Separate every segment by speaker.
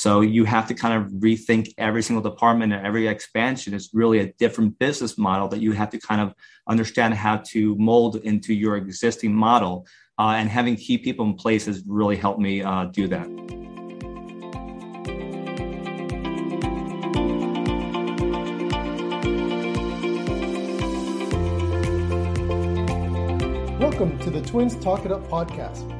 Speaker 1: So you have to kind of rethink every single department and every expansion is really a different business model that you have to kind of understand how to mold into your existing model. Uh, and having key people in place has really helped me uh, do that.
Speaker 2: Welcome to the Twins Talk It Up podcast,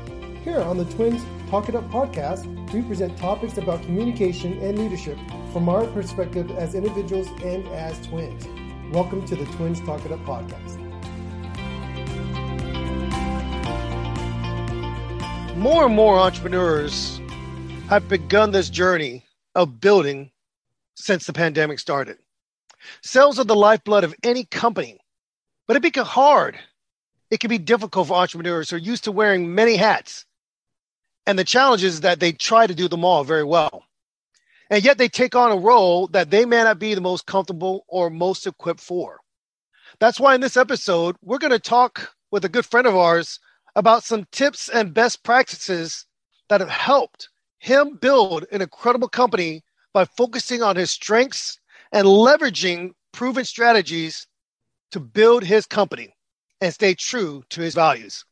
Speaker 2: Here on the Twins Talk It Up podcast, we present topics about communication and leadership from our perspective as individuals and as twins. Welcome to the Twins Talk It Up podcast.
Speaker 3: more and more entrepreneurs have begun this journey of building since the pandemic started. Sales are the lifeblood of any company, but it becomes hard. It can be difficult for entrepreneurs who are used to wearing many hats. And the challenge is that they try to do them all very well. And yet they take on a role that they may not be the most comfortable or most equipped for. That's why in this episode, we're going to talk with a good friend of ours about some tips and best practices that have helped him build an incredible company by focusing on his strengths and leveraging proven strategies to build his company and stay true to his values.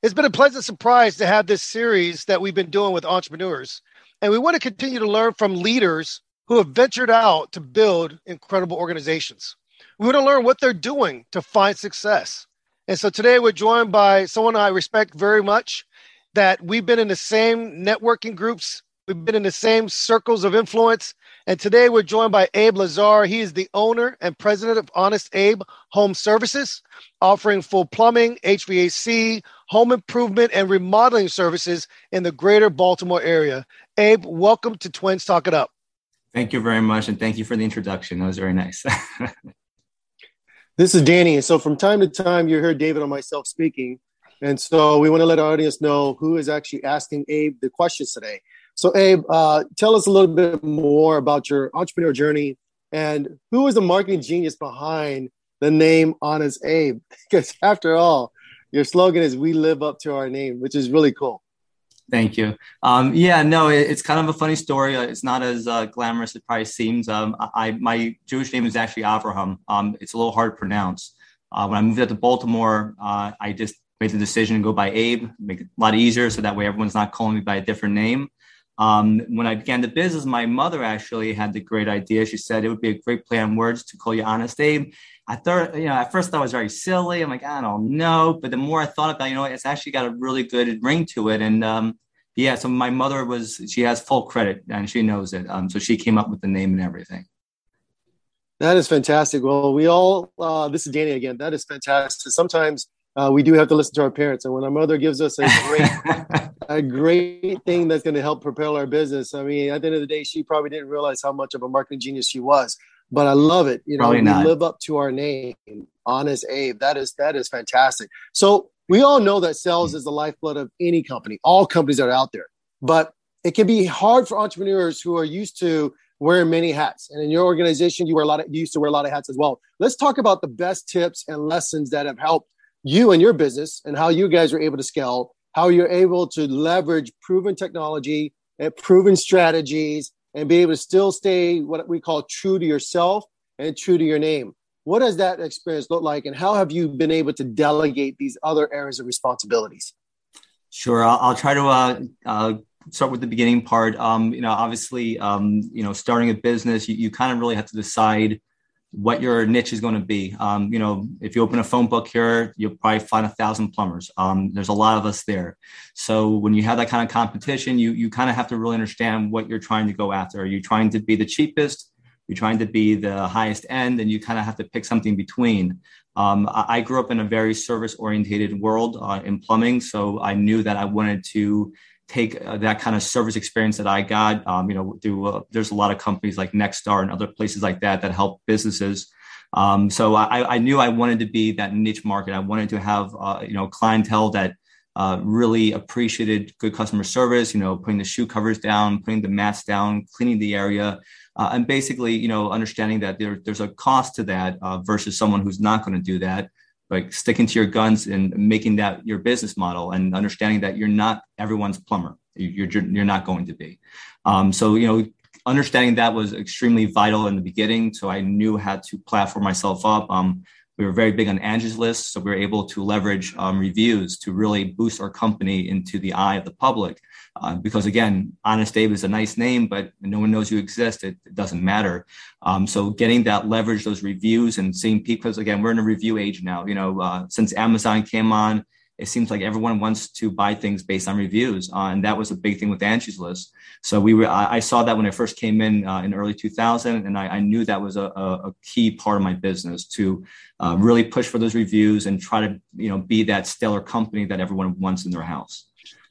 Speaker 3: It's been a pleasant surprise to have this series that we've been doing with entrepreneurs. And we want to continue to learn from leaders who have ventured out to build incredible organizations. We want to learn what they're doing to find success. And so today we're joined by someone I respect very much, that we've been in the same networking groups, we've been in the same circles of influence. And today we're joined by Abe Lazar. He is the owner and president of Honest Abe Home Services, offering full plumbing, HVAC, home improvement, and remodeling services in the greater Baltimore area. Abe, welcome to Twins Talk It Up.
Speaker 1: Thank you very much. And thank you for the introduction. That was very nice.
Speaker 2: This is Danny. And so from time to time, you hear David and myself speaking. And so we want to let our audience know who is actually asking Abe the questions today. So, Abe, uh, tell us a little bit more about your entrepreneur journey and who is the marketing genius behind the name Honest Abe? Because after all, your slogan is "We live up to our name," which is really cool.
Speaker 1: Thank you. Um, yeah, no, it, it's kind of a funny story. Uh, it's not as uh, glamorous as it probably seems. Um, I my Jewish name is actually Avraham. Um, it's a little hard to pronounce. Uh, when I moved out to Baltimore, uh, I just made the decision to go by Abe, make it a lot easier, so that way everyone's not calling me by a different name. Um, when I began the business, my mother actually had the great idea. She said it would be a great play on words to call you Honest Abe. I thought, you know, at first I was very silly. I'm like, I don't know. But the more I thought about, it, you know, it's actually got a really good ring to it. And um, yeah, so my mother was, she has full credit and she knows it. Um, so she came up with the name and everything.
Speaker 2: That is fantastic. Well, we all, uh, this is Danny again. That is fantastic. Sometimes uh, we do have to listen to our parents. And when our mother gives us a great, a great thing that's going to help propel our business, I mean, at the end of the day, she probably didn't realize how much of a marketing genius she was but I love it. You know, Probably we not. live up to our name, Honest Abe. That is that is fantastic. So we all know that sales is the lifeblood of any company, all companies that are out there. But it can be hard for entrepreneurs who are used to wearing many hats. And in your organization, you wear a lot of you used to wear a lot of hats as well. Let's talk about the best tips and lessons that have helped you and your business and how you guys are able to scale, how you're able to leverage proven technology and proven strategies and be able to still stay what we call true to yourself and true to your name. What does that experience look like, and how have you been able to delegate these other areas of responsibilities?
Speaker 1: Sure, I'll, I'll try to uh, uh, start with the beginning part. Um, you know, obviously, um, you know, starting a business, you, you kind of really have to decide what your niche is going to be. Um, you know, if you open a phone book here, you'll probably find a thousand plumbers. Um, there's a lot of us there. So when you have that kind of competition, you you kind of have to really understand what you're trying to go after. Are you trying to be the cheapest? You're trying to be the highest end, and you kind of have to pick something between. Um, I, I, grew up in a very service orientated world uh, in plumbing, so I knew that I wanted to take uh, that kind of service experience that I got. Um, you know, through, uh, there's a lot of companies like Nexstar and other places like that that help businesses. Um, so I, I, knew I wanted to be that niche market. I wanted to have uh, you know clientele that uh, really appreciated good customer service. You know, putting the shoe covers down, putting the mats down, cleaning the area, uh, and basically you know understanding that there, there's a cost to that versus someone who's not going to do that like sticking to your guns and making that your business model and understanding that you're not everyone's plumber. You're you're not going to be. Um, so you know understanding that was extremely vital in the beginning. So i knew how to platform myself up. Um, we were very big on Angie's List, so we were able to leverage um, reviews to really boost our company into the eye of the public. Uh, because again, Honest Abe is a nice name, but no one knows you exist. It, it doesn't matter. Um, so getting that leverage, those reviews, and seeing people, because again, we're in a review age now. You know, uh, since Amazon came on, it seems like everyone wants to buy things based on reviews, uh, and that was a big thing with Angie's List. So we were, I, I saw that when I first came in uh, in early 2000, and I, I knew that was a, a, key part of my business to uh, really push for those reviews and try to, you know, be that stellar company that everyone wants in their house.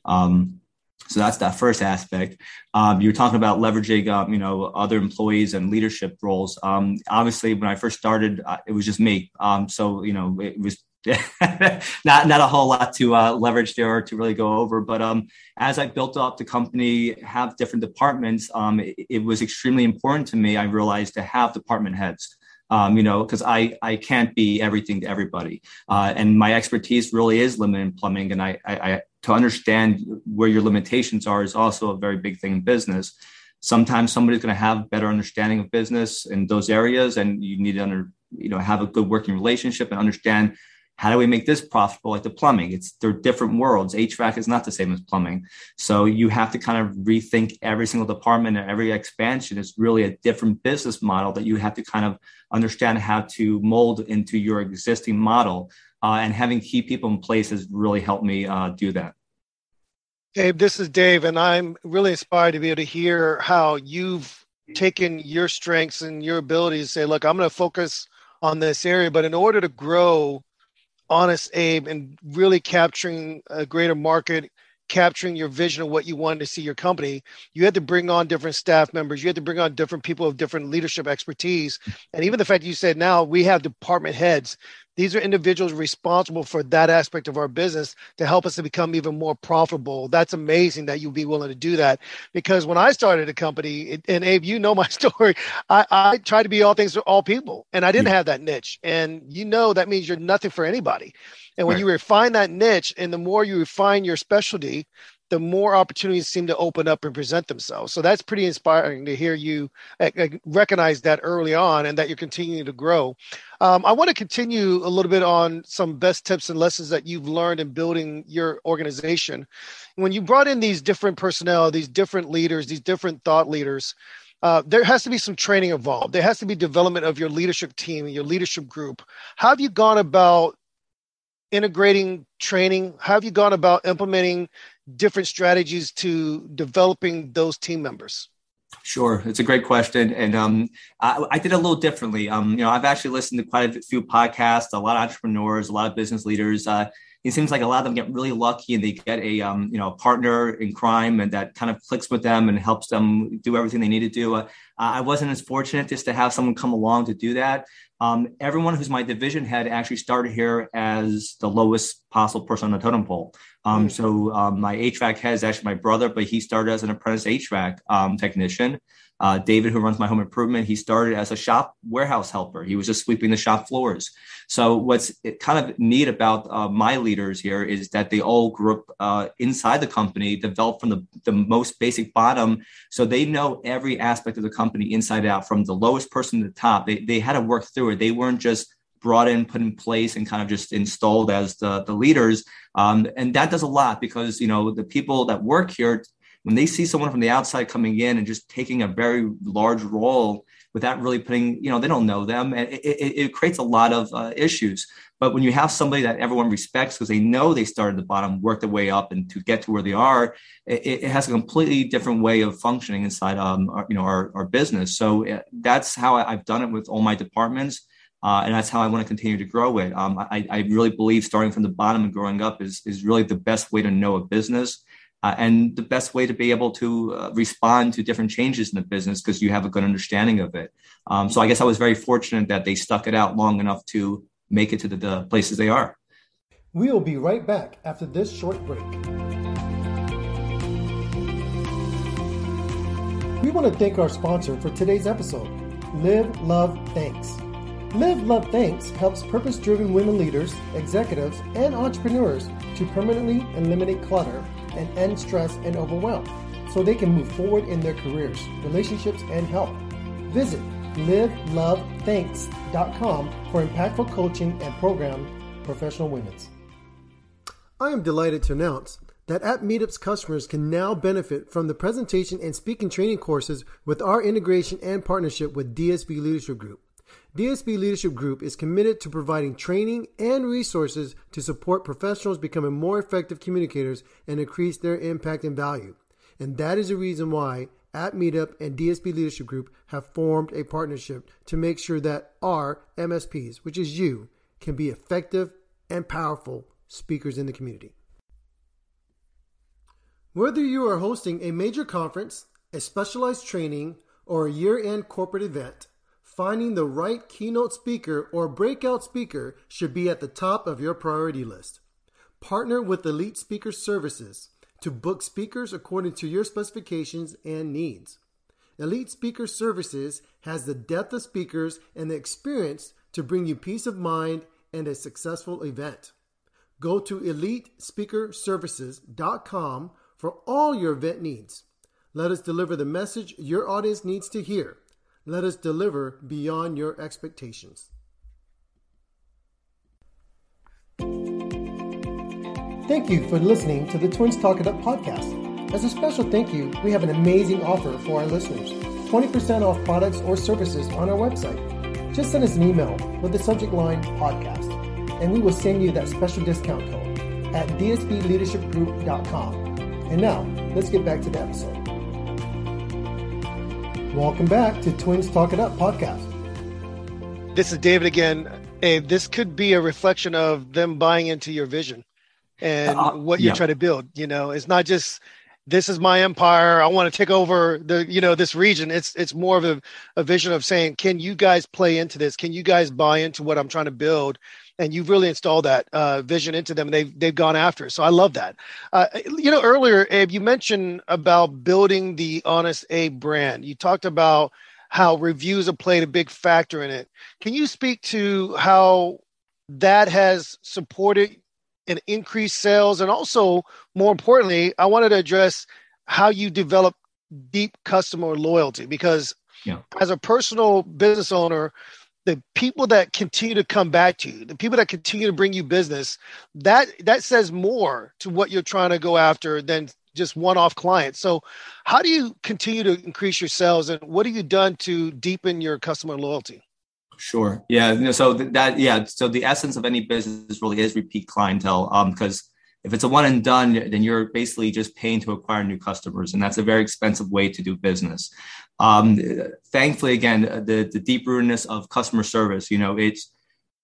Speaker 1: Um, so that's that first aspect. Um, you were talking about leveraging, um, you know, other employees and leadership roles. Um, obviously, when I first started, uh, it was just me. Um, so you know, it was not not a whole lot to uh, leverage there or to really go over. But um, as I built up the company, have different departments, um, it, it, was extremely important to me. I realized to have department heads. Um, you know, because I I can't be everything to everybody, uh, and my expertise really is limited in plumbing, and I, I, I to understand where your limitations are is also a very big thing in business sometimes somebody's going to have better understanding of business in those areas and you need to under, you know have a good working relationship and understand how do we make this profitable? Like the plumbing it's they're different worlds. Hvac is not the same as plumbing. So you have to kind of rethink every single department and every expansion. Is really a different business model that you have to kind of understand how to mold into your existing model. Uh, and having key people in place has really helped me uh, do that.
Speaker 3: Dave, this is Dave, and I'm really inspired to be able to hear how you've taken your strengths and your abilities to say, look, I'm going to focus on this area, but in order to grow honest abe and really capturing a greater market capturing your vision of what you wanted to see your company. You had to bring on different staff members. You had to bring on different people of different leadership expertise. And even the fact you said now we have department heads these are individuals responsible for that aspect of our business to help us to become even more profitable. That's amazing that you'd be willing to do that. Because when I started a company, and Abe, you know my story, I, I tried to be all things to all people, and I didn't yeah. have that niche. And you know that means you're nothing for anybody. And when right. you refine that niche, and the more you refine your specialty, the more opportunities seem to open up and present themselves. So that's pretty inspiring to hear you recognize that early on and that you're continuing to grow. Um, I want to continue a little bit on some best tips and lessons that you've learned in building your organization. When you brought in these different personnel, these different leaders, these different thought leaders, uh, there has to be some training involved. There has to be development of your leadership team, your leadership group. How have you gone about integrating training? How have you gone about implementing different strategies to developing those team members?
Speaker 1: Sure, it's a great question, and um, I, I, did a little differently. Um, you know, I've actually listened to quite a few podcasts, a lot of entrepreneurs, a lot of business leaders. Uh, it seems like a lot of them get really lucky and they get a um, you know a partner in crime and that kind of clicks with them and helps them do everything they need to do. Uh, I wasn't as fortunate just to have someone come along to do that. Um, everyone who's my division head actually started here as the lowest possible person on the totem pole. Um, mm. So um, my HVAC head is actually my brother, but he started as an apprentice HVAC um, technician. Uh, David, who runs my home improvement, he started as a shop warehouse helper. He was just sweeping the shop floors. So what's kind of neat about uh, my leaders here is that they all grew up uh, inside the company, developed from the, the most basic bottom. So they know every aspect of the company inside out, from the lowest person to the top. They, they had to work through it. They weren't just brought in, put in place, and kind of just installed as the, the leaders. Um, and that does a lot because, you know, the people that work here when they see someone from the outside coming in and just taking a very large role without really putting, you know, they don't know them, and it, it, it creates a lot of uh, issues. But when you have somebody that everyone respects because they know they started at the bottom, worked their way up, and to get to where they are, it, it has a completely different way of functioning inside, um, our, you know, our, our business. So uh, that's how I've done it with all my departments. Uh, and that's how I want to continue to grow it. Um, I, I, really believe starting from the bottom and growing up is, is really the best way to know a business uh, and the best way to be able to uh, respond to different changes in the business because you have a good understanding of it. Um, so I guess I was very fortunate that they stuck it out long enough to make it to the, the places they are.
Speaker 2: We will be right back after this short break. We want to thank our sponsor for today's episode, Live, Love, Thanks. Live, Love, Thanks helps purpose driven women leaders, executives, and entrepreneurs to permanently eliminate clutter and end stress and overwhelm so they can move forward in their careers, relationships, and health. Visit livelovethanks.com for impactful coaching and program professional women's. I am delighted to announce that App Meetup's customers can now benefit from the presentation and speaking training courses with our integration and partnership with DSB Leadership Group. DSB Leadership Group is committed to providing training and resources to support professionals becoming more effective communicators and increase their impact and value. And that is the reason why App Meetup and DSB Leadership Group have formed a partnership to make sure that our MSPs, which is you, can be effective and powerful speakers in the community. Whether you are hosting a major conference, a specialized training, or a year end corporate event, finding the right keynote speaker or breakout speaker should be at the top of your priority list. Partner with Elite Speaker Services to book speakers according to your specifications and needs. Elite Speaker Services has the depth of speakers and the experience to bring you peace of mind and a successful event. Go to elitespeakerservices.com for all your event needs. Let us deliver the message your audience needs to hear. Let us deliver beyond your expectations. Thank you for listening to the Twins Talk It Up podcast. As a special thank you, we have an amazing offer for our listeners 20% off products or services on our website. Just send us an email with the subject line podcast, and we will send you that special discount code at dsbleadershipgroup.com. And now, let's get back to the episode. Welcome back to Twins Talk It Up podcast.
Speaker 3: This is David again. Hey, this could be a reflection of them buying into your vision and uh, what you're yeah. trying to build. You know, it's not just this is my empire. I want to take over the, you know, this region. It's it's more of a, a vision of saying, can you guys play into this? Can you guys buy into what I'm trying to build? And you've really installed that uh, vision into them, and they've they've gone after it. So I love that. Uh, you know, earlier, Abe, you mentioned about building the Honest Abe brand. You talked about how reviews have played a big factor in it. Can you speak to how that has supported and increased sales? And also, more importantly, I wanted to address how you develop deep customer loyalty because yeah. as a personal business owner, the people that continue to come back to you, the people that continue to bring you business, that that says more to what you're trying to go after than just one-off clients. So, how do you continue to increase your sales, and what have you done to deepen your customer loyalty?
Speaker 1: Sure. Yeah. So that, yeah. So the essence of any business really is repeat clientele. Um, because if it's a one and done, then you're basically just paying to acquire new customers, and that's a very expensive way to do business. Um, thankfully, again, the the deep rootedness of customer service. You know, it's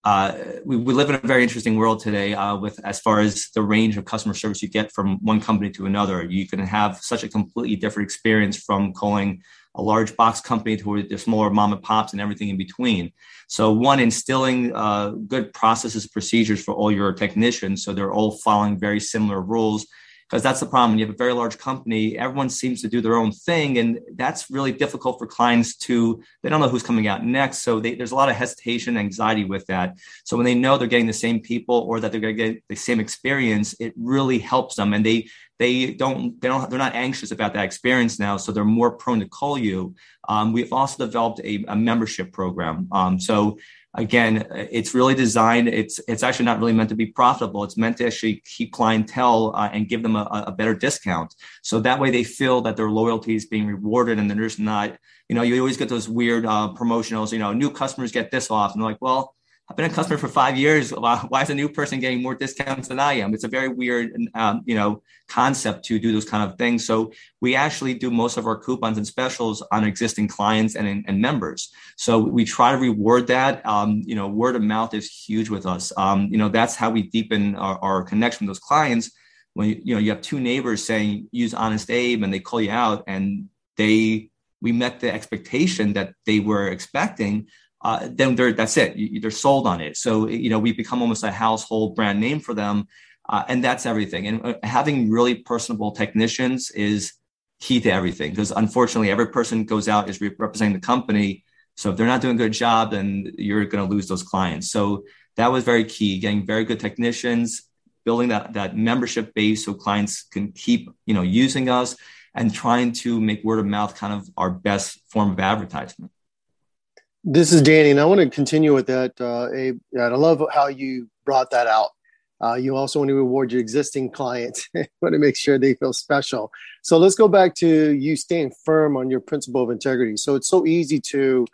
Speaker 1: uh, we, we live in a very interesting world today uh, with as far as the range of customer service you get from one company to another. You can have such a completely different experience from calling a large box company to the smaller mom and pops and everything in between. So one, instilling uh, good processes, procedures for all your technicians, so they're all following very similar rules because that's the problem. When you have a very large company, everyone seems to do their own thing, and that's really difficult for clients to. They don't know who's coming out next, so they, there's a lot of hesitation, anxiety with that. So when they know they're getting the same people or that they're going to get the same experience, it really helps them, and they they don't they don't they're not anxious about that experience now, so they're more prone to call you. Um, we've also developed a, a membership program, um, so again, it's really designed. It's it's actually not really meant to be profitable. It's meant to actually keep clientele uh, and give them a, a, better discount. So that way they feel that their loyalty is being rewarded, and there's not. You know, you always get those weird uh, promotionals. You know, new customers get this off, and they're like, well. I've been a customer for five years. Why is a new person getting more discounts than I am? It's a very weird, um, you know, concept to do those kind of things. So we actually do most of our coupons and specials on existing clients and, and members. So we try to reward that. Um, you know, word of mouth is huge with us. Um, you know, that's how we deepen our, our connection with those clients when you know you have two neighbors saying use Honest Abe and they call you out and they we met the expectation that they were expecting, uh, then they're, that's it. You, they're sold on it. So you know we've become almost a household brand name for them, uh, and that's everything. And uh, having really personable technicians is key to everything because unfortunately every person goes out is representing the company. So if they're not doing a good job, then you're going to lose those clients. So that was very key. Getting very good technicians, building that that membership base so clients can keep you know using us and trying to make word of mouth kind of our best form of advertisement
Speaker 2: this is danny and i want to continue with that uh, abe. I love how you brought that out. Uh, you also want to reward your existing clients. Want to make sure they feel special. So let's go back to you staying firm on your principle of integrity. So it's so easy to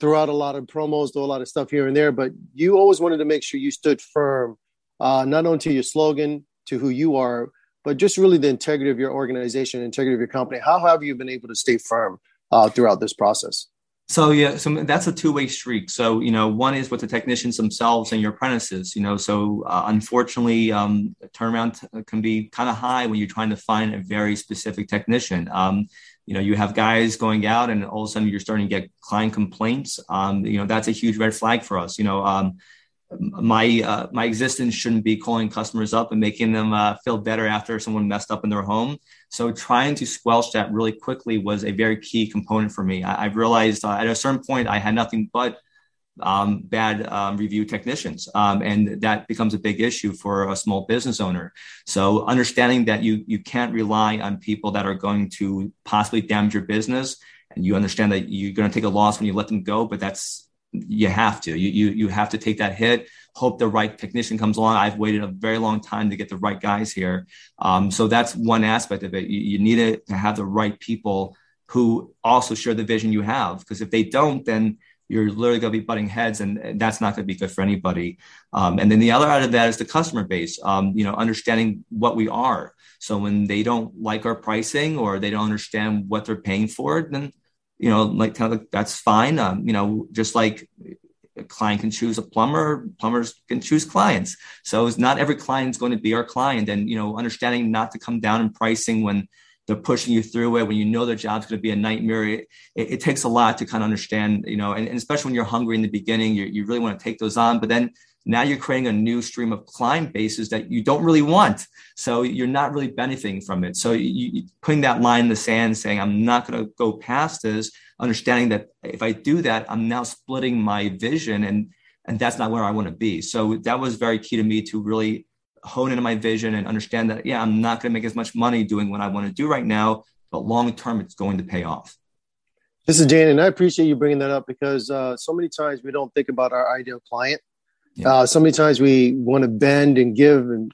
Speaker 2: throw out a lot of promos do a lot of stuff here and there but you always wanted to make sure you stood firm uh, not only to your slogan, to who you are, but just really the integrity of your organization, integrity of your company. How have you been able to stay firm uh, throughout this process?
Speaker 1: So yeah, so that's a two-way street. So you know, one is with the technicians themselves and your apprentices. You know, so uh, unfortunately, um, turnaround t- can be kind of high when you're trying to find a very specific technician. Um, you know, you have guys going out, and all of a sudden you're starting to get client complaints. Um, you know, that's a huge red flag for us. You know, um, my uh, my existence shouldn't be calling customers up and making them uh, feel better after someone messed up in their home. So trying to squelch that really quickly was a very key component for me. I, I realized uh, at a certain point I had nothing but um, bad um, review technicians, um, and that becomes a big issue for a small business owner. So understanding that you you can't rely on people that are going to possibly damage your business, and you understand that you're going to take a loss when you let them go, but that's you have to. You, you you have to take that hit. Hope the right technician comes along. I've waited a very long time to get the right guys here. Um, so that's one aspect of it. You, you need to have the right people who also share the vision you have. Because if they don't, then you're literally going to be butting heads, and that's not going to be good for anybody. Um, and then the other out of that is the customer base. Um, you know, understanding what we are. So when they don't like our pricing or they don't understand what they're paying for then you know, like kind of that's fine. Um, you know, just like a client can choose a plumber, plumbers can choose clients. So it's not every client is going to be our client. And, you know, understanding not to come down in pricing when they're pushing you through it, when you know their job's going to be a nightmare, it, it, it takes a lot to kind of understand, you know, and, and especially when you're hungry in the beginning, you, you really want to take those on. But then now you're creating a new stream of client bases that you don't really want. So you're not really benefiting from it. So you, putting that line in the sand, saying, I'm not going to go past this, understanding that if I do that, I'm now splitting my vision and, and that's not where I want to be. So that was very key to me to really hone into my vision and understand that, yeah, I'm not going to make as much money doing what I want to do right now, but long term, it's going to pay off.
Speaker 2: This is Dan, and I appreciate you bringing that up because uh, so many times we don't think about our ideal client yeah. Uh, so many times we want to bend and give and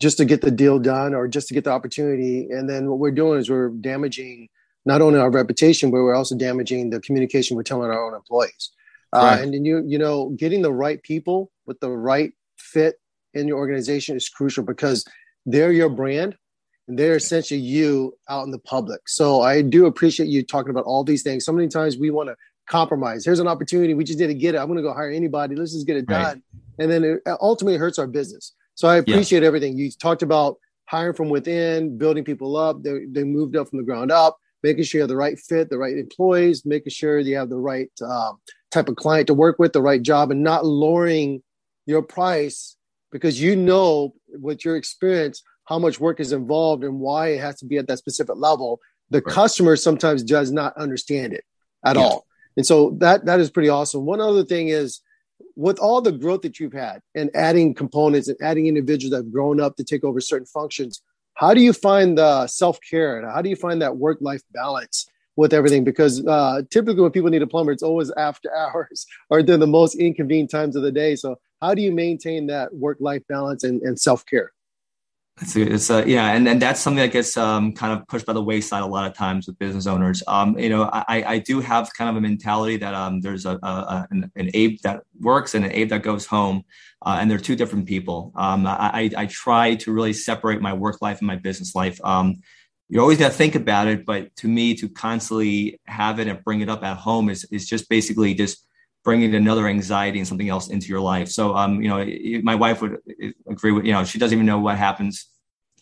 Speaker 2: just to get the deal done or just to get the opportunity. And then what we're doing is we're damaging not only our reputation, but we're also damaging the communication we're telling our own employees. Uh, and then you, you know, getting the right people with the right fit in your organization is crucial because they're your brand and they're essentially you out in the public. So I do appreciate you talking about all these things. So many times we want to compromise. Here's an opportunity. We just didn't get it. I'm going to go hire anybody. Let's just get it done. Right. And then it ultimately hurts our business. So I appreciate yeah. everything. You talked about hiring from within, building people up. They, they moved up from the ground up, making sure you have the right fit, the right employees, making sure you have the right um, type of client to work with, the right job, and not lowering your price because you know with your experience how much work is involved and why it has to be at that specific level. The right. customer sometimes does not understand it at yeah. all. And so that that is pretty awesome. One other thing is with all the growth that you've had and adding components and adding individuals that have grown up to take over certain functions, how do you find the self-care and how do you find that work-life balance with everything? Because uh, typically when people need a plumber, it's always after hours or during the most inconvenient times of the day. So how do you maintain that work-life balance and, and self-care?
Speaker 1: It's, it's a, yeah, and, and that's something that gets um, kind of pushed by the wayside a lot of times with business owners. Um, you know, I, I do have kind of a mentality that um, there's a, a an, an, Abe that works and an Abe that goes home, uh, and they're two different people. Um, I, I try to really separate my work life and my business life. Um, you always got to think about it, but to me, to constantly have it and bring it up at home is is just basically just bringing another anxiety and something else into your life. So, um, you know, my wife would agree with, you know, she doesn't even know what happens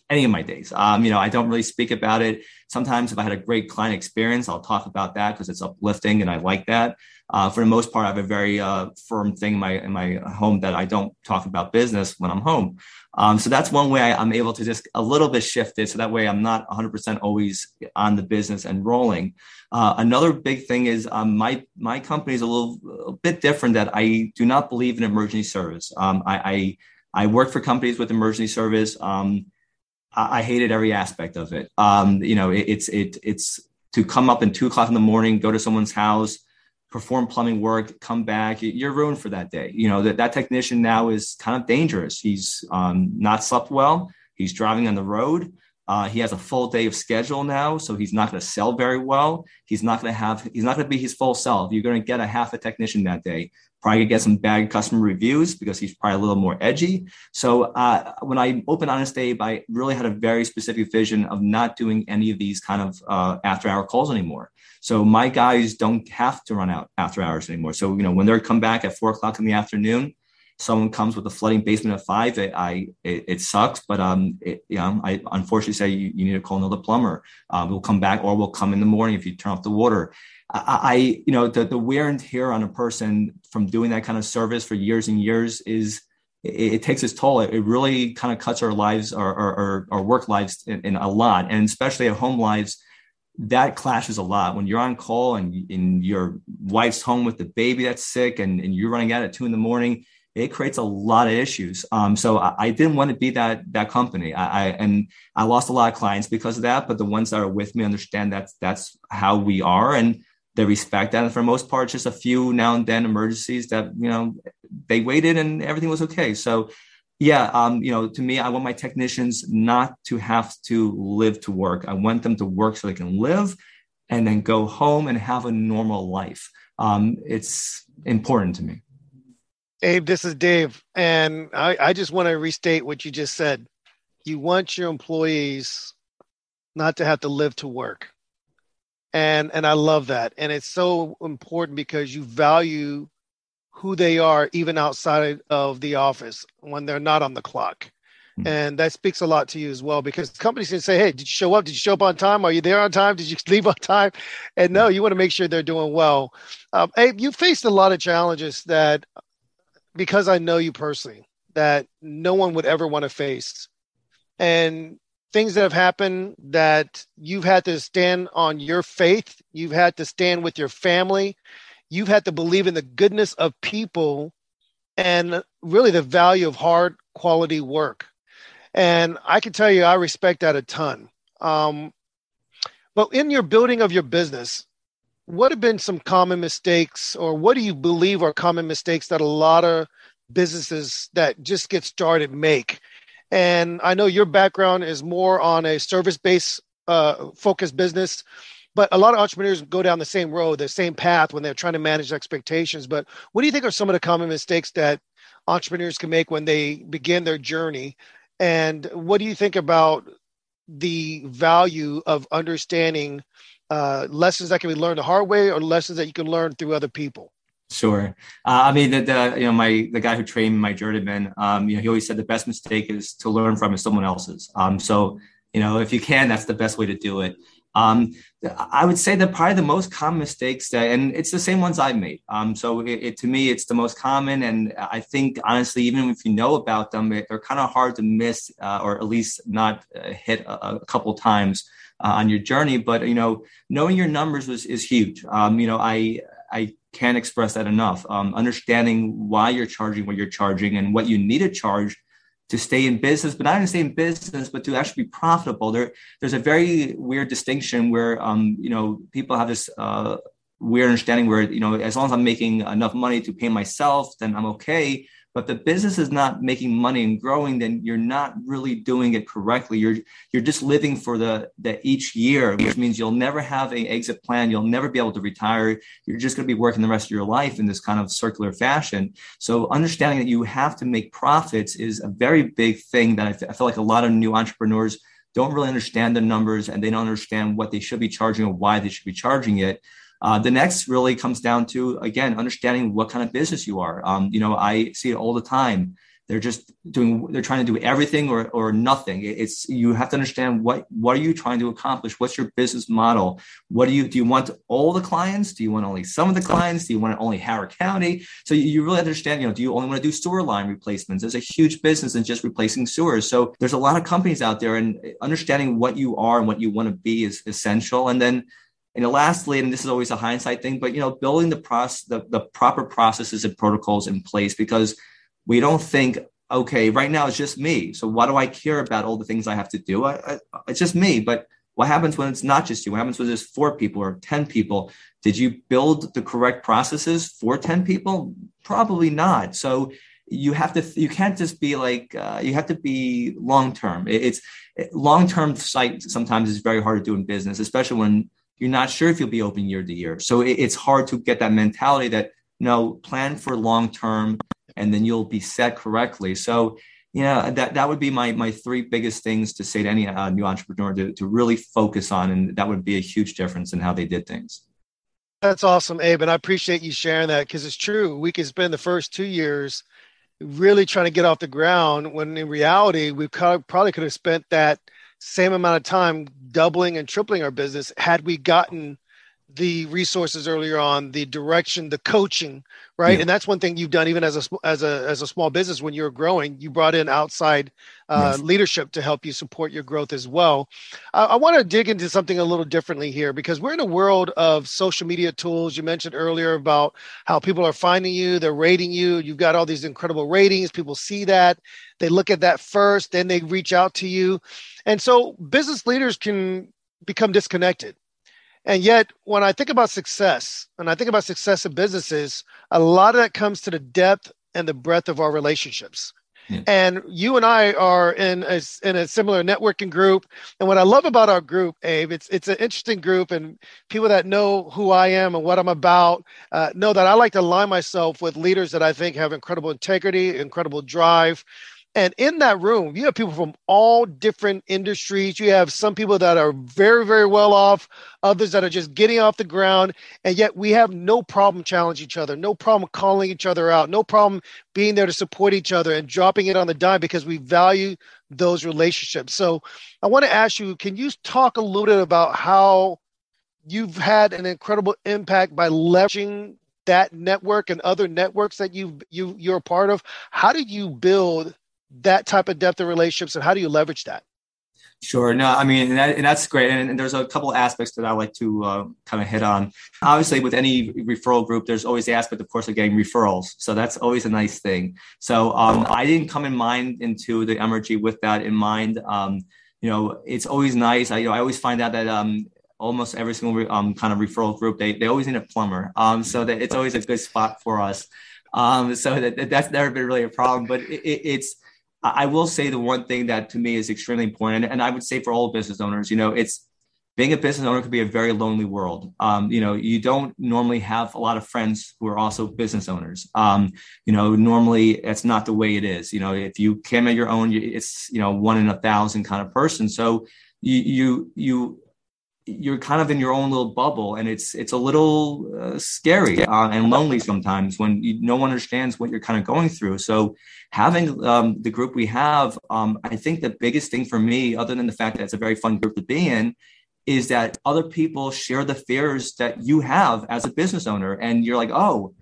Speaker 1: any of my days. Um, you know, I don't really speak about it. Sometimes if I had a great client experience, I'll talk about that because it's uplifting and I like that. Uh, for the most part, I have a very uh, firm thing in my in my home that I don't talk about business when I'm home. Um, so that's one way I, am able to just a little bit shift it. So that way I'm not 100% always on the business and rolling. Uh, another big thing is um, my my company is a little a bit different. That I do not believe in emergency service. Um, I, I, I work for companies with emergency service. Um, I, hated every aspect of it. Um, you know, it, it's it it's to come up in two o'clock in the morning, go to someone's house perform plumbing work, come back, you're ruined for that day. You know, that, that technician now is kind of dangerous. He's um, not slept well. He's driving on the road. Uh, he has a full day of schedule now, so he's not going to sell very well. He's not going to have, he's not going to be his full self. You're going to get a half a technician that day. Probably get some bad customer reviews because he's probably a little more edgy. So uh, when I opened Honest Abe, I really had a very specific vision of not doing any of these kind of uh, after hour calls anymore. So my guys don't have to run out after hours anymore. So, you know, when they come back at four o'clock in the afternoon, someone comes with a flooding basement at five, it, I, it, it sucks, but, um, it, you know, I unfortunately say you, you need to call another plumber. Uh, we'll come back or we'll come in the morning if you turn off the water. I, I you know, the, the wear and tear on a person from doing that kind of service for years and years is, it, it, takes its toll. It, it, really kind of cuts our lives, our, our, our work lives in, in, a lot, and especially at home lives that clashes a lot when you're on call and, and your wife's home with the baby that's sick and, and you're running out at two in the morning it creates a lot of issues um, so I, I, didn't want to be that that company I, I, and i lost a lot of clients because of that but the ones that are with me understand that that's how we are and they respect that and for most part just a few now and then emergencies that you know they waited and everything was okay so yeah, um, you know, to me, I want my technicians not to have to live to work. I want them to work so they can live and then go home and have a normal life. Um, it's important to me.
Speaker 3: Abe, this is Dave. And I, I just want to restate what you just said. You want your employees not to have to live to work. And and I love that. And it's so important because you value who they are even outside of the office when they're not on the clock. Mm-hmm. And that speaks a lot to you as well because companies can say, Hey, did you show up? Did you show up on time? Are you there on time? Did you leave on time? And no, you want to make sure they're doing well. Um, hey, you faced a lot of challenges that, because I know you personally, that no one would ever want to face. And things that have happened that you've had to stand on your faith, you've had to stand with your family, you've had to believe in the goodness of people and really the value of hard quality work. And I can tell you, I respect that a ton. Um, but in your building of your business, what have been some common mistakes, or what do you believe are common mistakes that a lot of businesses that just get started make? And I know your background is more on a service based uh, focused business but a lot of entrepreneurs go down the same road, the same path when they're trying to manage expectations. But what do you think are some of the common mistakes that entrepreneurs can make when they begin their journey? And what do you think about the value of understanding uh, lessons that can be learned the hard way or lessons that you can learn through other people?
Speaker 1: Sure. Uh, I mean, the, the, you know my the guy who trained my journeyman, um, you know, he always said the best mistake is to learn from someone else's. Um, so you know, if you can, that's the best way to do it. Um, I would say that probably the most common mistakes that, and it's the same ones I've made. Um, so it, it, to me, it's the most common, and I think honestly, even if you know about them, they're kind of hard to miss, uh, or at least not uh, hit a, a, couple times uh, on your journey. But you know, knowing your numbers was is huge. Um, you know, I I can't express that enough. Um, understanding why you're charging what you're charging and what you need to charge to stay in business, but not only stay in business, but to actually be profitable. There, there's a very weird distinction where, um, you know, people have this uh, weird understanding where, you know, as long as I'm making enough money to pay myself, then I'm okay. But the business is not making money and growing, then you're not really doing it correctly. You're you're just living for the the each year, which means you'll never have an exit plan. You'll never be able to retire. You're just going to be working the rest of your life in this kind of circular fashion. So understanding that you have to make profits is a very big thing that I, I feel like a lot of new entrepreneurs don't really understand the numbers and they don't understand what they should be charging or why they should be charging it. Uh, the next really comes down to again understanding what kind of business you are. Um, you know, I see it all the time. they're just doing they're trying to do everything or or nothing. It's you have to understand what what are you trying to accomplish? What's your business model? What do you do you want all the clients? Do you want only some of the clients? Do you want only howard county? So you, really understand you know do you only want to do sewer line replacements? There's a huge business in just replacing sewers. So there's a lot of companies out there and understanding what you are and what you want to be is essential. And then know, lastly, and this is always a hindsight thing, but you know, building the process, the, the proper processes and protocols in place because we don't think, okay, right now it's just me. So why do I care about all the things I have to do? I, I, it's just me. But what happens when it's not just you? What happens when there's four people or 10 people? Did you build the correct processes for 10 people? Probably not. So you have to, you can't just be like, uh, you have to be long term. It, it's long term sight sometimes is very hard to do in business, especially when you're not sure if you'll be open year to year. So it, it's hard to get that mentality that, no, plan for long term and then you'll be set correctly. So, yeah, that, that would be my, my three biggest things to say to any uh, new entrepreneur to, to really focus on. And that would be a huge difference in how they did things.
Speaker 3: That's awesome, Abe. And I appreciate you sharing that because it's true. We could spend the first two years really trying to get off the ground when in reality, we probably could have spent that same amount of time doubling and tripling our business had we gotten the resources earlier on, the direction, the coaching, right? Yeah. And that's one thing you've done even as a as a as a small business when you're growing. You brought in outside uh, yes. leadership to help you support your growth as well. I, I want to dig into something a little differently here because we're in a world of social media tools. You mentioned earlier about how people are finding you, they're rating you. You've got all these incredible ratings. People see that, they look at that first, then they reach out to you, and so business leaders can become disconnected and yet, when I think about success, and I think about success in businesses, a lot of that comes to the depth and the breadth of our relationships. Yeah. And you and I are in a, in a similar networking group. And what I love about our group, Abe, it's it's an interesting group, and people that know who I am and what I'm about uh, know that I like to align myself with leaders that I think have incredible integrity, incredible drive, and in that room, you have people from all different industries. You have some people that are very, very well off, others that are just getting off the ground. And yet we have no problem challenging each other, no problem calling each other out, no problem being there to support each other and dropping it on the dime because we value those relationships. So I want to ask you can you talk a little bit about how you've had an incredible impact by leveraging that network and other networks that you you you're a part of how do you build that type of depth of relationships and how do you leverage that?
Speaker 1: Sure. No, I mean, and, that, and that's great. And, and, there's a couple aspects that I like to uh, kind of hit on. Obviously, with any referral group, there's always the aspect, of course, of getting referrals. So that's always a nice thing. So um, I didn't come in mind into the Emergy with that in mind. Um, you know, it's always nice. I, you know, I always find out that um, almost every single um, kind of referral group, they, they always need a plumber. Um, so that it's always a good spot for us. Um, so that, that's never been really a problem, but it, it, it's, I will say the one thing that to me is extremely important, and I would say for all business owners, you know, it's being a business owner could be a very lonely world. Um, you know, you don't normally have a lot of friends who are also business owners. Um, you know, normally it's not the way it is. You know, if you came at your own, it's you know one in a thousand kind of person. So you you you you're kind of in your own little bubble and it's it's a little uh, scary uh, and lonely sometimes when you, no one understands what you're kind of going through. So having um, the group we have um, i think the biggest thing for me other than the fact that it's a very fun group to be in is that other people share the fears that you have as a business owner and you're like oh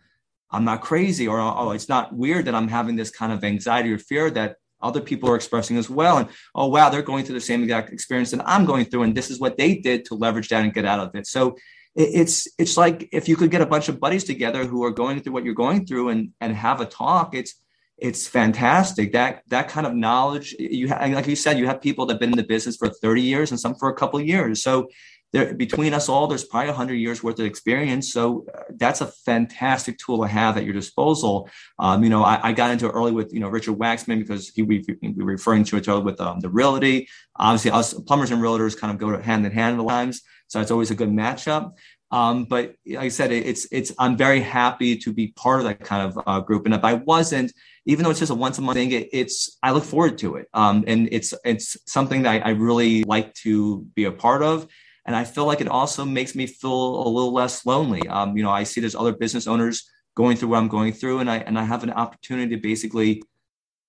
Speaker 1: i'm not crazy or oh it's not weird that i'm having this kind of anxiety or fear that other people are expressing as well. And oh wow, they're going through the same exact experience that I'm going through, and this is what they did to leverage that and get out of it. So it's it's like if you could get a bunch of buddies together who are going through what you're going through and and have a talk. It's it's fantastic that that kind of knowledge you like you said you have people that have been in the business for 30 years and some for a couple years so there, between us all, there's probably 100 years worth of experience. So uh, that's a fantastic tool to have at your disposal. Um, you know, I, I, got into it early with, you know, Richard Waxman because he, we, we were referring to each other with um, the realty. Obviously, us plumbers and realtors kind of go hand in hand at times. So it's always a good matchup. Um, but like I said, it's, it's, I'm very happy to be part of that kind of uh, group. And if I wasn't, even though it's just a once a month thing, it, it's, I look forward to it. Um, and it's, it's something that I, I really like to be a part of and I feel like it also makes me feel a little less lonely. Um, you know, I see there's other business owners going through what I'm going through, and I and I have an opportunity to basically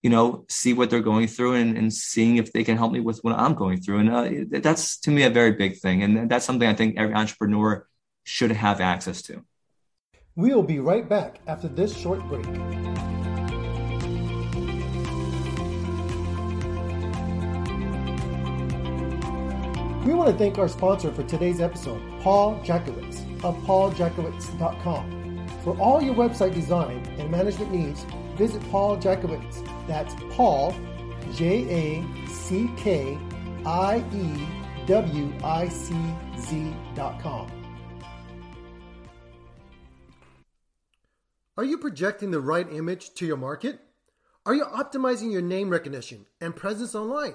Speaker 1: you know, see what they're going through and, and seeing if they can help me with what I'm going through. And uh, that's to me a very big thing. And that's something I think every entrepreneur should have access to.
Speaker 4: We'll be right back after this short break. We want to thank our sponsor for today's episode, Paul Jackiewicz of pauljackiewicz.com. For all your website design and management needs, visit Paul Jackiewicz. That's Paul, J A C K I E W I C Z.com. Are you projecting the right image to your market? Are you optimizing your name recognition and presence online?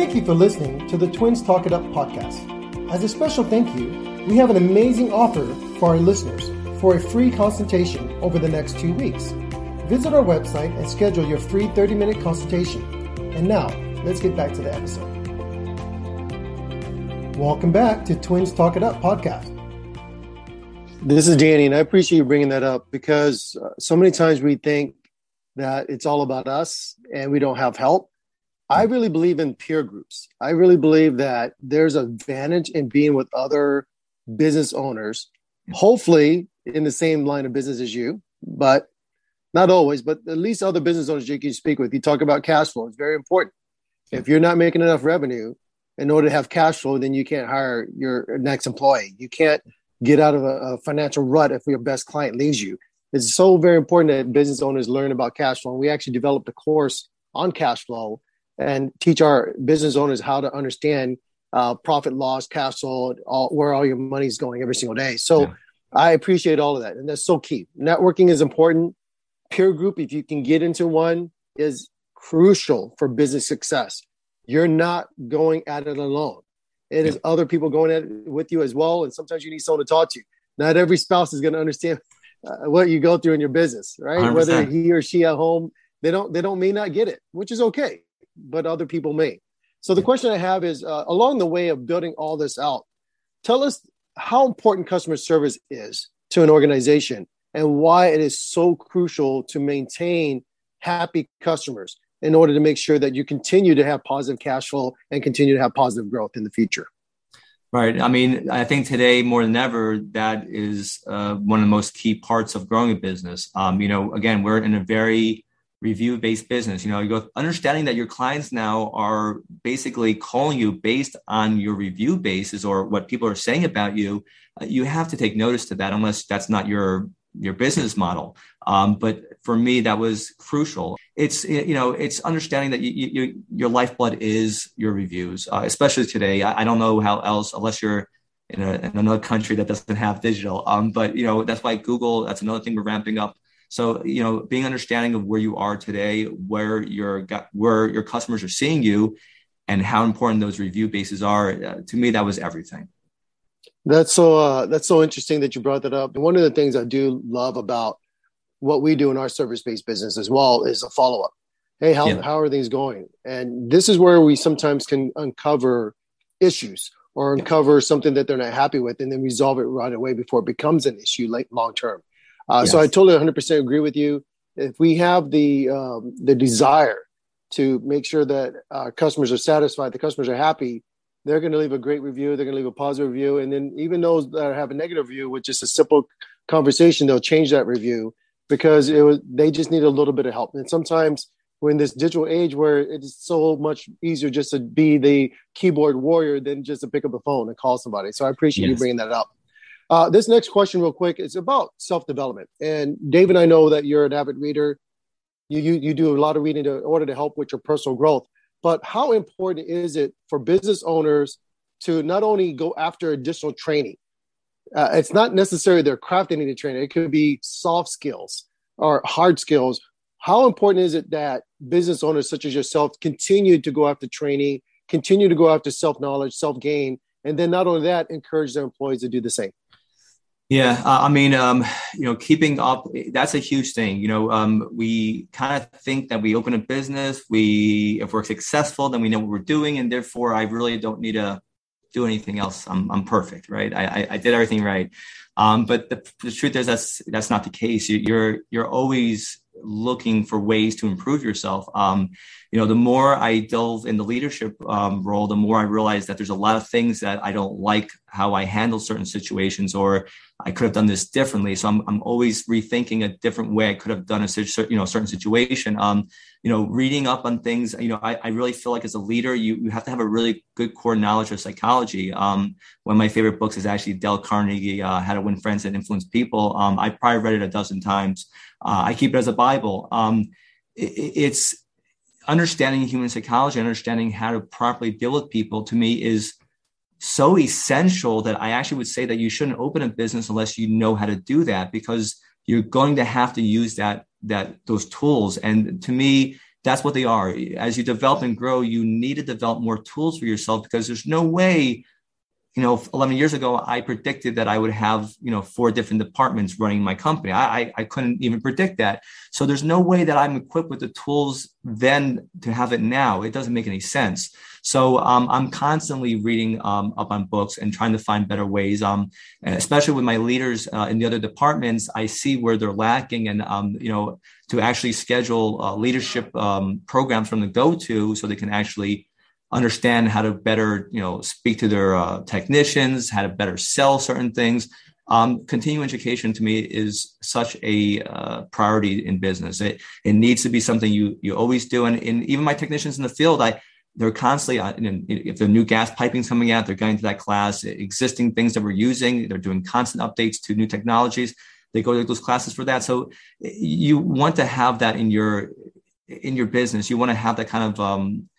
Speaker 4: Thank you for listening to the Twins Talk It Up podcast. As a special thank you, we have an amazing offer for our listeners for a free consultation over the next two weeks. Visit our website and schedule your free 30 minute consultation. And now, let's get back to the episode. Welcome back to Twins Talk It Up podcast.
Speaker 2: This is Danny, and I appreciate you bringing that up because uh, so many times we think that it's all about us and we don't have help. I really believe in peer groups. I really believe that there's advantage in being with other business owners, hopefully in the same line of business as you, but not always, but at least other business owners you can speak with. You talk about cash flow, it's very important. If you're not making enough revenue in order to have cash flow, then you can't hire your next employee. You can't get out of a, a financial rut if your best client leaves you. It's so very important that business owners learn about cash flow. And we actually developed a course on cash flow and teach our business owners how to understand uh, profit loss, cash flow, all, where all your money is going every single day. So yeah. I appreciate all of that. And that's so key. Networking is important. Peer group, if you can get into one, is crucial for business success. You're not going at it alone. It yeah. is other people going at it with you as well. And sometimes you need someone to talk to. Not every spouse is going to understand uh, what you go through in your business, right? 100%. Whether he or she at home, they don't they don't may not get it, which is okay but other people may. So the question I have is uh, along the way of building all this out, tell us how important customer service is to an organization and why it is so crucial to maintain happy customers in order to make sure that you continue to have positive cash flow and continue to have positive growth in the future.
Speaker 1: Right. I mean, I think today more than ever, that is uh, one of the most key parts of growing a business. Um, you know, again, we're in a very review based business. You know you go understanding that your clients now are basically calling you based on your review basis or what people are saying about you. Uh, you have to take notice to that unless that's not your your business model. Um, but for me that was crucial. It's you know it's understanding that you, you, your lifeblood is your reviews uh, especially today. I, I, don't know how else unless you're in, a, in another country that doesn't have digital. Um, but you know that's why google that's another thing we're ramping up so, you know, being understanding of where you are today, where your where your customers are seeing you, and how important those review bases are, uh, to me, that was everything.
Speaker 2: That's so uh, that's so interesting that you brought that up. And one of the things I do love about what we do in our service based business as well is a follow up. Hey, how yeah. how are things going? And this is where we sometimes can uncover issues or uncover something that they're not happy with, and then resolve it right away before it becomes an issue like long term. Uh, yes. So I totally 100% agree with you. If we have the um, the desire to make sure that our customers are satisfied, the customers are happy, they're going to leave a great review. They're going to leave a positive review, and then even those that have a negative review, with just a simple conversation, they'll change that review because it was they just need a little bit of help. And sometimes we're in this digital age where it's so much easier just to be the keyboard warrior than just to pick up the phone and call somebody. So I appreciate yes. you bringing that up. Uh, this next question, real quick, is about self development. And David, I know that you're an avid reader. You, you, you do a lot of reading to, in order to help with your personal growth. But how important is it for business owners to not only go after additional training, uh, it's not necessarily their craft they need to train. It could be soft skills or hard skills. How important is it that business owners such as yourself continue to go after training, continue to go after self knowledge, self gain, and then not only that, encourage their employees to do the same?
Speaker 1: Yeah, uh, I mean, um, you know, keeping up, that's a huge thing. You know, um, we kind of think that we open a business, we, if we're successful, then we know what we're doing. And therefore, I really don't need to do anything else. I'm, I'm perfect, right? I, I, did everything right. Um, but the, the, truth is that's, that's not the case. You, you're, you're always looking for ways to improve yourself. Um, you know, the more I delve in the leadership um, role, the more I realize that there's a lot of things that I don't like how I handle certain situations, or I could have done this differently. So I'm, I'm always rethinking a different way I could have done a you know certain situation. Um, you know, reading up on things. You know, I, I really feel like as a leader, you you have to have a really good core knowledge of psychology. Um, one of my favorite books is actually Dale Carnegie, uh, How to Win Friends and Influence People. Um, I probably read it a dozen times. Uh, I keep it as a Bible. Um, it, it's understanding human psychology, understanding how to properly deal with people to me is so essential that I actually would say that you shouldn't open a business unless you know how to do that because you're going to have to use that that those tools and to me that's what they are as you develop and grow you need to develop more tools for yourself because there's no way you know 11 years ago i predicted that i would have you know four different departments running my company. I, I, I couldn't even predict that. So there's no way that i'm equipped with the tools then to have it now. It doesn't make any sense. So um, i'm constantly reading um, up on books and trying to find better ways. Um, especially with my leaders uh, in the other departments i see where they're lacking and um, you know to actually schedule uh, leadership um, programs from the go-to so they can actually understand how to better, you know, speak to their uh, technicians, how to better sell certain things. Um, continuing education to me is such a uh, priority in business. It, it needs to be something you you always do, and, and even my technicians in the field, I they're constantly uh, if the new gas piping's coming out, they're going to that class. Existing things that we're using, they're doing constant updates to new technologies. They go to those classes for that. So you want to have that in your in your business. You want to have that kind of um,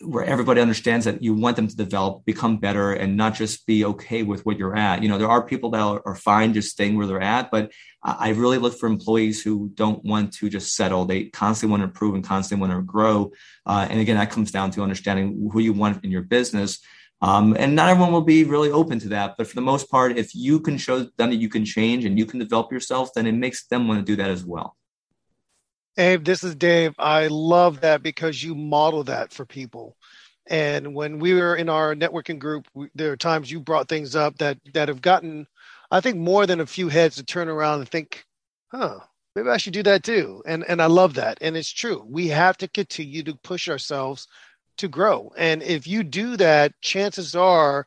Speaker 1: where everybody understands that you want them to develop, become better, and not just be okay with what you're at. You know, there are people that are, fine just staying where they're at, but I really look for employees who don't want to just settle. They constantly want to improve and constantly want to grow. Uh, and again, that comes down to understanding who you want in your business. Um, and not everyone will be really open to that. But for the most part, if you can show them that you can change and you can develop yourself, then it makes them want to do that as well.
Speaker 3: Abe, this is Dave. I love that because you model that for people. And when we were in our networking group, we, there are times you brought things up that that have gotten, I think, more than a few heads to turn around and think, "Huh, maybe I should do that too." And and I love that. And it's true. We have to continue to push ourselves to grow. And if you do that, chances are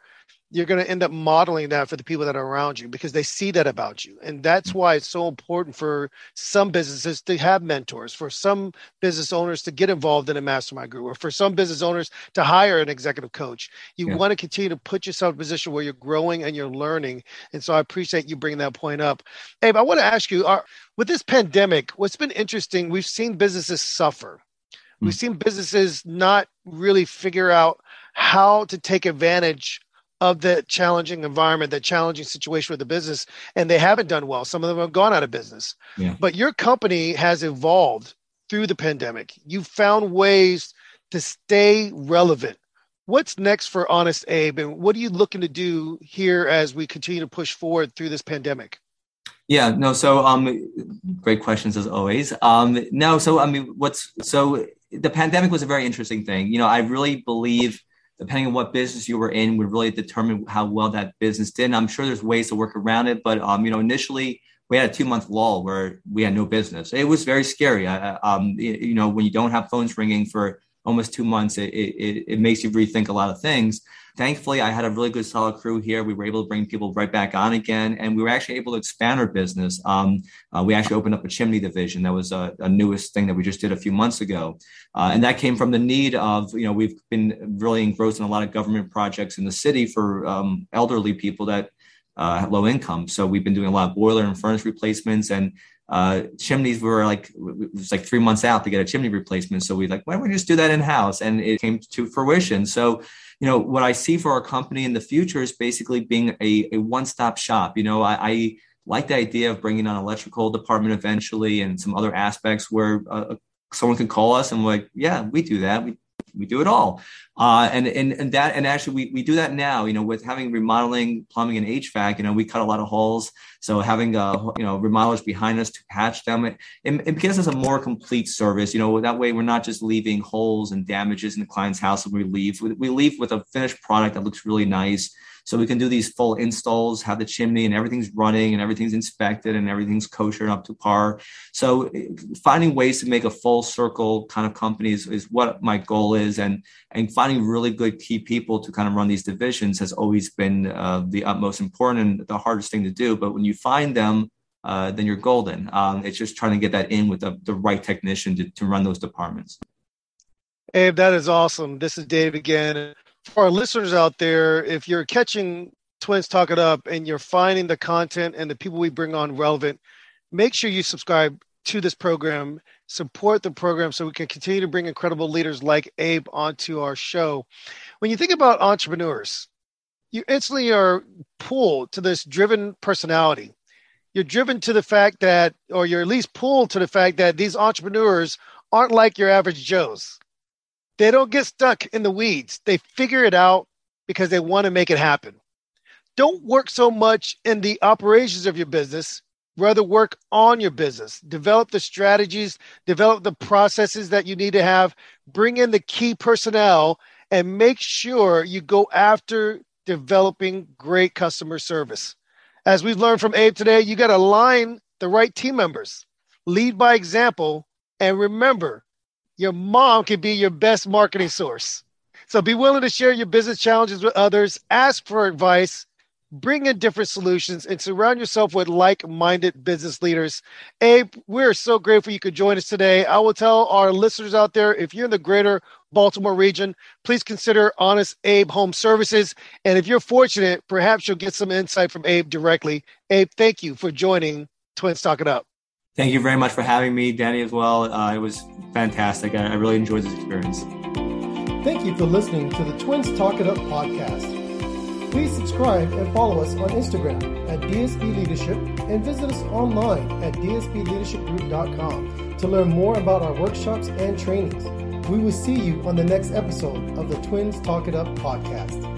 Speaker 3: you're going to end up modeling that for the people that are around you because they see that about you. And that's mm. why it's so important for some businesses to have mentors, for some business owners to get involved in a mastermind group, or for some business owners to hire an executive coach. You yeah. want to continue to put yourself in a position where you're growing and you're learning. And so I appreciate you bringing that point up. Abe, I want to ask you are, with this pandemic, what's been interesting, we've seen businesses suffer. We've mm. seen businesses not really figure out how to take advantage of the challenging environment, that challenging situation with the business, and they haven't done well. Some of them have gone out of business. Yeah. But your company has evolved through the pandemic. You've found ways to stay relevant. What's next for Honest Abe, and what are you looking to do here as we continue to push forward through this pandemic?
Speaker 1: Yeah, no, so um, great questions as always. Um, no, so I mean, what's so the pandemic was a very interesting thing. You know, I really believe depending on what business you were in would really determine how well that business did. And I'm sure there's ways to work around it, but um, you know, initially we had a two month lull where we had no business. It was very scary. I, um, you know, when you don't have phones ringing for almost two months, it, it, it makes you rethink a lot of things. Thankfully, I had a really good solid crew here. We were able to bring people right back on again, and we were actually able to expand our business. Um, uh, we actually opened up a chimney division. That was a, a newest thing that we just did a few months ago, uh, and that came from the need of you know we've been really engrossed in a lot of government projects in the city for um, elderly people that uh, have low income. So we've been doing a lot of boiler and furnace replacements and uh, chimneys were like it was like three months out to get a chimney replacement. So we like, why don't we just do that in house? And it came to fruition. So you know, what I see for our company in the future is basically being a, a one stop shop. You know, I, I, like the idea of bringing on electrical department eventually and some other aspects where uh, someone can call us and we're like, yeah, we do that. We we do it all. Uh, and, and, and that, and actually we, we do that now, you know, with having remodeling, plumbing and HVAC, you know, we cut a lot of holes. So having, uh, you know, remodelers behind us to patch them, it, it, gives us a more complete service, you know, that way we're not just leaving holes and damages in the client's house when we leave. We leave with a finished product that looks really nice so we can do these full installs, have the chimney and everything's running and everything's inspected and everything's kosher and up to par. So finding ways to make a full circle kind of companies is what my goal is. And, and finding really good key people to kind of run these divisions has always been uh, the utmost important and the hardest thing to do. But when you find them, uh, then you're golden. Um, it's just trying to get that in with the, the right technician to, to run those departments.
Speaker 3: Abe, that is awesome. This is Dave again for our listeners out there, if you're catching Twins Talk It Up and you're finding the content and the people we bring on relevant, make sure you subscribe to this program, support the program so we can continue to bring incredible leaders like Abe onto our show. When you think about entrepreneurs, you instantly are pulled to this driven personality. You're driven to the fact that, or you're at least pulled to the fact that these entrepreneurs aren't like your average Joes. They don't get stuck in the weeds. They figure it out because they want to make it happen. Don't work so much in the operations of your business. Rather, work on your business. Develop the strategies, develop the processes that you need to have, bring in the key personnel, and make sure you go after developing great customer service. As we've learned from Abe today, you got to align the right team members, lead by example, and remember your mom can be your best marketing source. So be willing to share your business challenges with others, ask for advice, bring in different solutions, and surround yourself with like minded business leaders. Abe, we're so grateful you could join us today. I will tell our listeners out there if you're in the greater Baltimore region, please consider Honest Abe Home Services. And if you're fortunate, perhaps you'll get some insight from Abe directly. Abe, thank you for joining Twins Talk It Up.
Speaker 1: Thank you very much for having me, Danny, as well. Uh, it was fantastic. I, I really enjoyed this experience.
Speaker 4: Thank you for listening to the Twins Talk It Up podcast. Please subscribe and follow us on Instagram at DSB Leadership and visit us online at dsbleadershipgroup.com to learn more about our workshops and trainings. We will see you on the next episode of the Twins Talk It Up podcast.